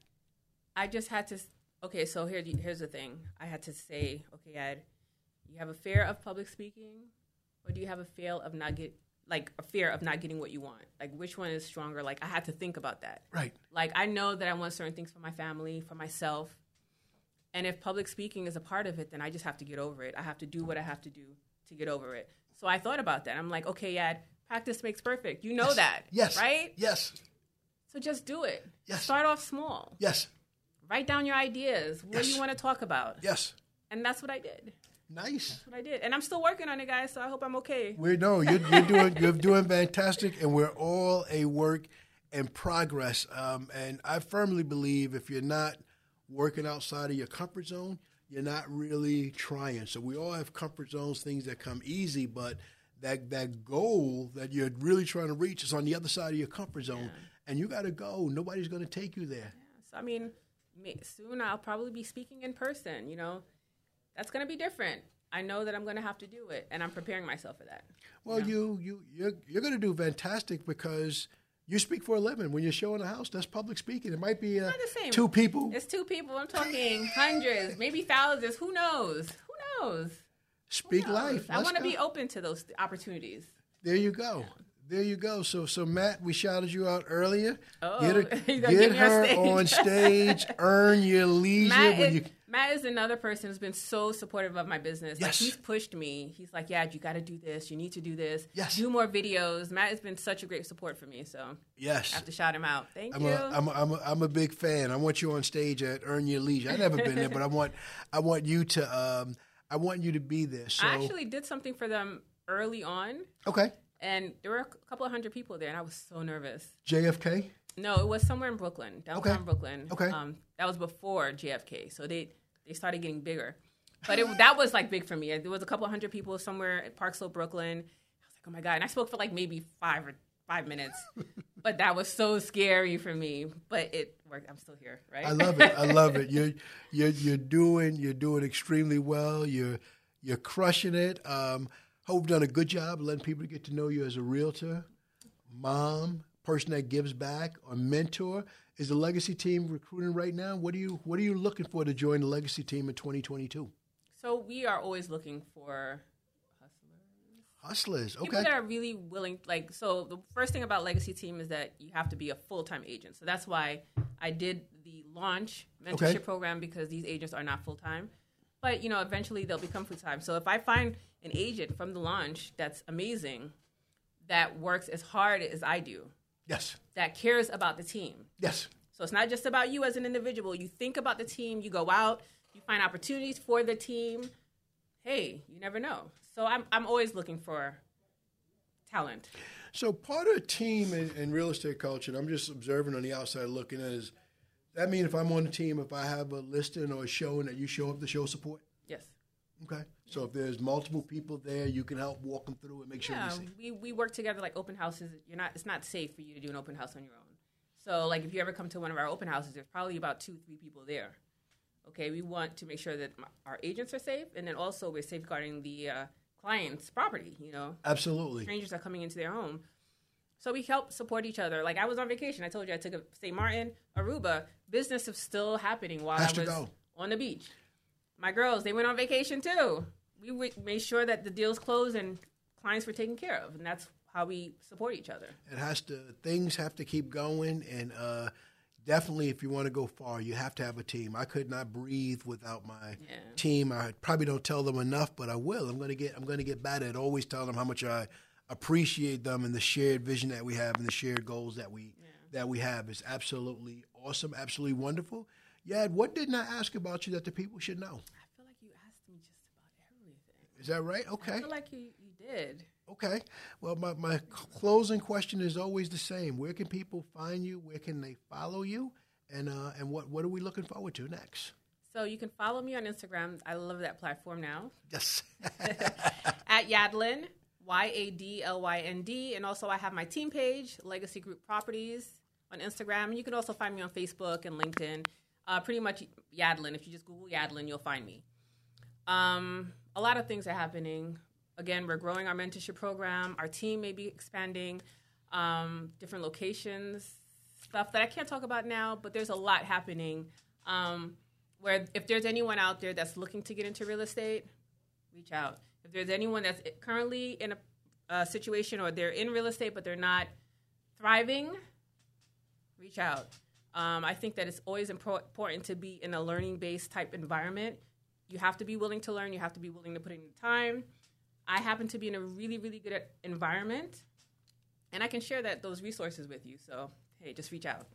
I just had to. Okay, so here, here's the thing. I had to say, okay, Ed, you have a fear of public speaking, or do you have a fear of not get like a fear of not getting what you want. Like which one is stronger? Like I had to think about that. Right. Like I know that I want certain things for my family, for myself. And if public speaking is a part of it, then I just have to get over it. I have to do what I have to do to get over it. So I thought about that. I'm like, okay, yeah, practice makes perfect. You know yes. that. Yes. Right? Yes. So just do it. Yes. Start off small. Yes. Write down your ideas. What yes. do you want to talk about? Yes. And that's what I did. Nice. That's what I did, and I'm still working on it, guys. So I hope I'm okay. We know you're, *laughs* you're doing you're doing fantastic, and we're all a work in progress. Um, and I firmly believe if you're not working outside of your comfort zone, you're not really trying. So we all have comfort zones, things that come easy, but that that goal that you're really trying to reach is on the other side of your comfort zone, yeah. and you got to go. Nobody's going to take you there. Yeah. So I mean, soon I'll probably be speaking in person. You know that's going to be different. I know that I'm going to have to do it, and I'm preparing myself for that. Well, you, know? you you you're, you're going to do fantastic because you speak for a living. When you're showing a house, that's public speaking. It might be uh, two people. It's two people. I'm talking hundreds, maybe thousands. Who knows? Who knows? Speak Who knows? life. Let's I want to be open to those opportunities. There you go. Yeah. There you go. So, so Matt, we shouted you out earlier. Oh, get, her, *laughs* get her stage. on stage. earn your *laughs* leisure. Matt is, you... Matt is another person who's been so supportive of my business. Yes. Like he's pushed me. He's like, "Yeah, you got to do this. You need to do this. Yes. Do more videos." Matt has been such a great support for me. So yes, I have to shout him out. Thank I'm you. A, I'm, a, I'm, a, I'm a big fan. I want you on stage at Earn Your Leisure. I've never been there, but I *laughs* want I want you to um, I want you to be there. So I actually did something for them early on. Okay and there were a couple of hundred people there, and I was so nervous. JFK. No, it was somewhere in Brooklyn, downtown Okay. Brooklyn. Okay. Um, that was before JFK, so they they started getting bigger. But it, that was like big for me. There was a couple hundred people somewhere at Park Slope, Brooklyn. I was like, oh my god! And I spoke for like maybe five or five minutes, *laughs* but that was so scary for me. But it worked. I'm still here, right? I love it. I love it. *laughs* You're you're you're doing you're doing extremely well. You're you're crushing it. Um, hope you've done a good job letting people get to know you as a realtor, mom, person that gives back, or mentor. Is the legacy team recruiting right now? What are you What are you looking for to join the legacy team in 2022? so we are always looking for Hustlers. people Okay. People that are really willing like so the first thing about legacy team is that you have to be a full-time agent so that's why i did the launch mentorship Okay. program because these agents are not full-time but you know eventually they'll become full-time so if i find an agent from the launch that's amazing that works as hard as i do Yes. that cares about the team Yes. so it's not just about you as an individual. You think about the team, you go out, you find opportunities for the team. Hey, you never know. So I'm I'm always looking for talent. So part of a team in, real estate culture, and I'm just observing on the outside looking at, is that mean if I'm on the team, if I have a listing or a showing that you show up to show support? Okay. So if there's multiple people there, you can help walk them through and make sure Yeah, we, we work together like open houses. You're not it's not safe for you to do an open house on your own. So like if you ever come to one of our open houses, there's probably about two three people there. Okay, we want to make sure that our agents are safe, and then also we're safeguarding the uh, client's property. You know, Absolutely. strangers are coming into their home. So we help support each other. Like I was on vacation. I told you I took a St. Martin, Aruba. Business is still happening while Has I was go. on the beach. My girls, they went on vacation too. We made sure that the deals closed and clients were taken care of, and that's how we support each other. It has to. Things have to keep going, and uh, definitely, if you want to go far, you have to have a team. I could not breathe without my Yeah. team. I probably don't tell them enough, but I will. I'm going to get. I'm going to get better at always telling them how much I appreciate them and the shared vision that we have and the shared goals that we that we have. is absolutely awesome, absolutely wonderful. Yad, what didn't I ask about you that the people should know? I feel like you asked me just about everything. Is that right? Okay. I feel like you, you did. Okay. Well, my, my closing question is always the same. Where can people find you? Where can they follow you? And uh, and what, what are we looking forward to next? So you can follow me on Instagram. I love that platform now. Yes. *laughs* at Yadlynd, Y A D L Y N D. And also, I have my team page, Legacy Group Properties, on Instagram. And you can also find me on Facebook and LinkedIn. Uh, pretty much Yadlynd. If you just Google Yadlynd, you'll find me. Um, a lot of things are happening. Again, we're growing our mentorship program. Our team may be expanding, um, different locations, stuff that I can't talk about now, but there's a lot happening. Um, where if there's anyone out there that's looking to get into real estate, reach out. If there's anyone that's currently in a, a situation or they're in real estate but they're not thriving, reach out. Um, I think that it's always impor- important to be in a learning based type environment. You have to be willing to learn, you have to be willing to put in the time. I happen to be in a really, really good environment, and I can share that those resources with you. So, hey, just reach out.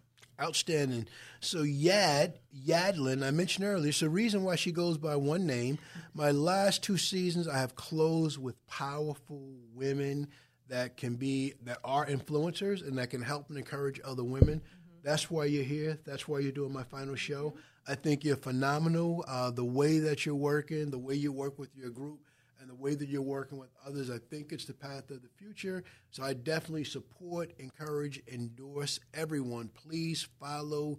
Outstanding. So Yad, Yadlynd, I mentioned earlier, it's the reason why she goes by one name. My last two seasons, I have closed with powerful women that can be, that are influencers and that can help and encourage other women. That's why you're here. That's why you're doing my final show. I think you're phenomenal. Uh, the way that you're working, the way you work with your group, and the way that you're working with others, I think it's the path of the future. So I definitely support, encourage, endorse everyone. Please follow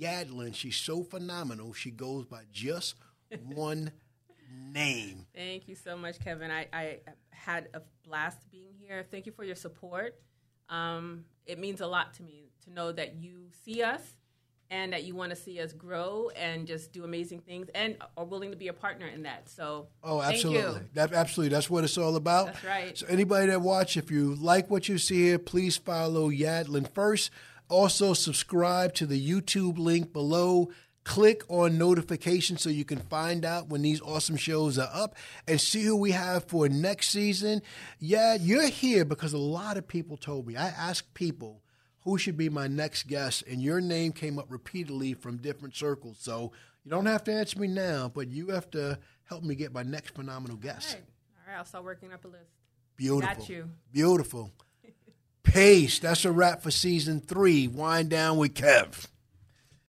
Yadlynd. She's so phenomenal. She goes by just *laughs* one name. Thank you so much, Kevin. I, I had a blast being here. Thank you for your support. Um, it means a lot to me to know that you see us and that you want to see us grow and just do amazing things and are willing to be a partner in that. So, Oh, absolutely. That absolutely. That's what it's all about. That's right. So anybody that watch, if you like what you see here, please follow Yadlynd first. Also subscribe to the YouTube link below. Click on notifications so you can find out when these awesome shows are up and see who we have for next season. Yeah, you're here because a lot of people told me. I asked people who should be my next guest, and your name came up repeatedly from different circles. So you don't have to answer me now, but you have to help me get my next phenomenal guest. All right. All right. I'll start working up a list. Beautiful. Got you. Beautiful. Peace. That's a wrap for season three. Wine Down with Kev.